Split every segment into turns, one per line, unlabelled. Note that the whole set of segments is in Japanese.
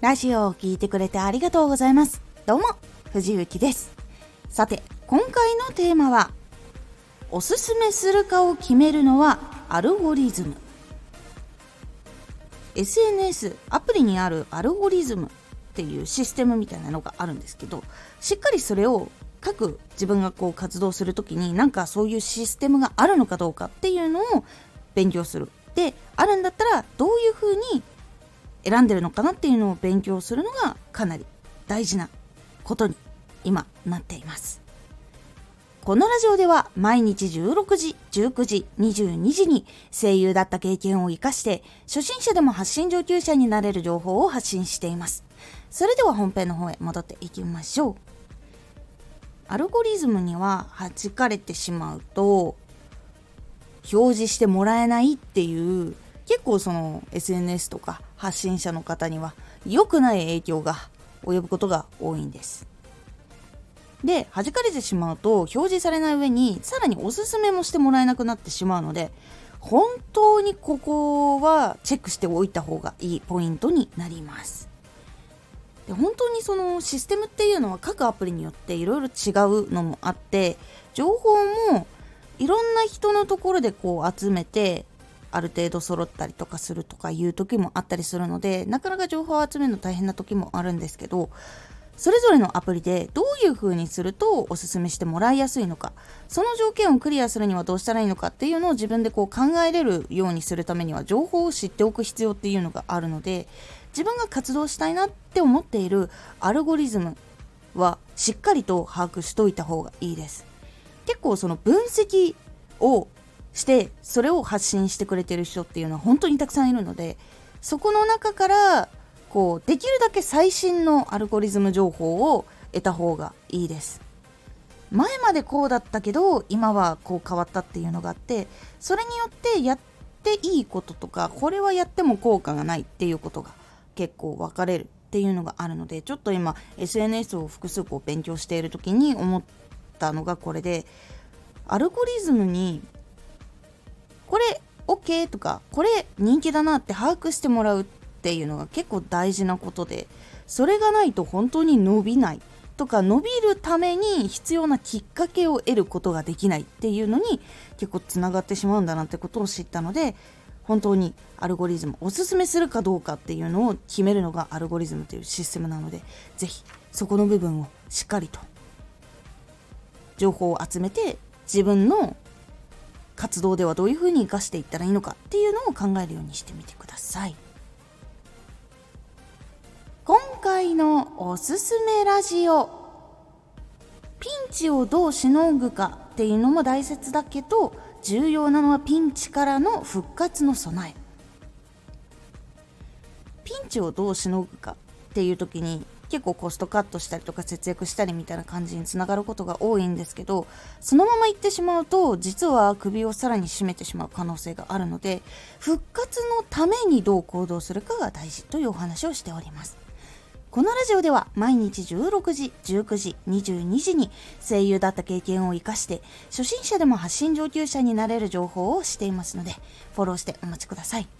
ラジオを聴いてくれてありがとうございます。どうも、藤幸です。さて、今回のテーマは、おすすめするかを決めるのはアルゴリズム。SNS、アプリにあるアルゴリズムっていうシステムみたいなのがあるんですけど、しっかりそれを各自分がこう活動する時になんかそういうシステムがあるのかどうかっていうのを勉強する。で、あるんだったらどういうふうに選んでるのかなっていうのを勉強するのがかなり大事なことに今なっていますこのラジオでは毎日16時、19時、22時に声優だった経験を活かして初心者でも発信上級者になれる情報を発信しています。それでは本編の方へ戻っていきましょう。アルゴリズムには弾かれてしまうと表示してもらえないっていう結構その SNS とか発信者の方には良くない影響が及ぶことが多いんです。で弾かれてしまうと表示されない上にさらにおすすめもしてもらえなくなってしまうので本当にここはチェックしておいた方がいいポイントになります。で本当にそのシステムっていうのは各アプリによっていろいろ違うのもあって情報もいろんな人のところでこう集めてある程度揃ったりとかするとかいう時もあったりするのでなかなか情報を集めるの大変な時もあるんですけどそれぞれのアプリでどういう風にするとおすすめしてもらいやすいのかその条件をクリアするにはどうしたらいいのかっていうのを自分でこう考えれるようにするためには情報を知っておく必要っていうのがあるので自分が活動したいなって思っているアルゴリズムはしっかりと把握しといた方がいいです。結構その分析をしてそれを発信してくれてる人っていうのは本当にたくさんいるのでそこの中からこうできるだけ最新のアルゴリズム情報を得た方がいいです。前までこうだったけど今はこう変わったっていうのがあってそれによってやっていいこととかこれはやっても効果がないっていうことが結構分かれるっていうのがあるのでちょっと今 SNS を複数こう勉強している時に思ったのがこれでアルゴリズムにれ OK とかこれ人気だなって把握してもらうっていうのが結構大事なことでそれがないと本当に伸びないとか伸びるために必要なきっかけを得ることができないっていうのに結構つながってしまうんだなってことを知ったので本当にアルゴリズムおすすめするかどうかっていうのを決めるのがアルゴリズムというシステムなので是非そこの部分をしっかりと。情報を集めて自分の活動ではどういうふうに生かしていったらいいのかっていうのを考えるようにしてみてください。今回のおすすめラジオピンチをどうしのぐかっていうのも大切だけど重要なのはピンチからの復活の備え。ピンチをどうしのぐかっていう時に結構コストカットしたりとか節約したりみたいな感じにつながることが多いんですけどそのまま行ってしまうと実は首をさらに絞めてしまう可能性があるので復活のためにどう行動するかが大事というお話をしておりますこのラジオでは毎日16時、19時、22時に声優だった経験を活かして初心者でも発信上級者になれる情報をしていますのでフォローしてお待ちください。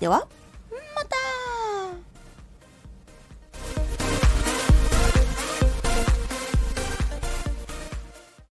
では、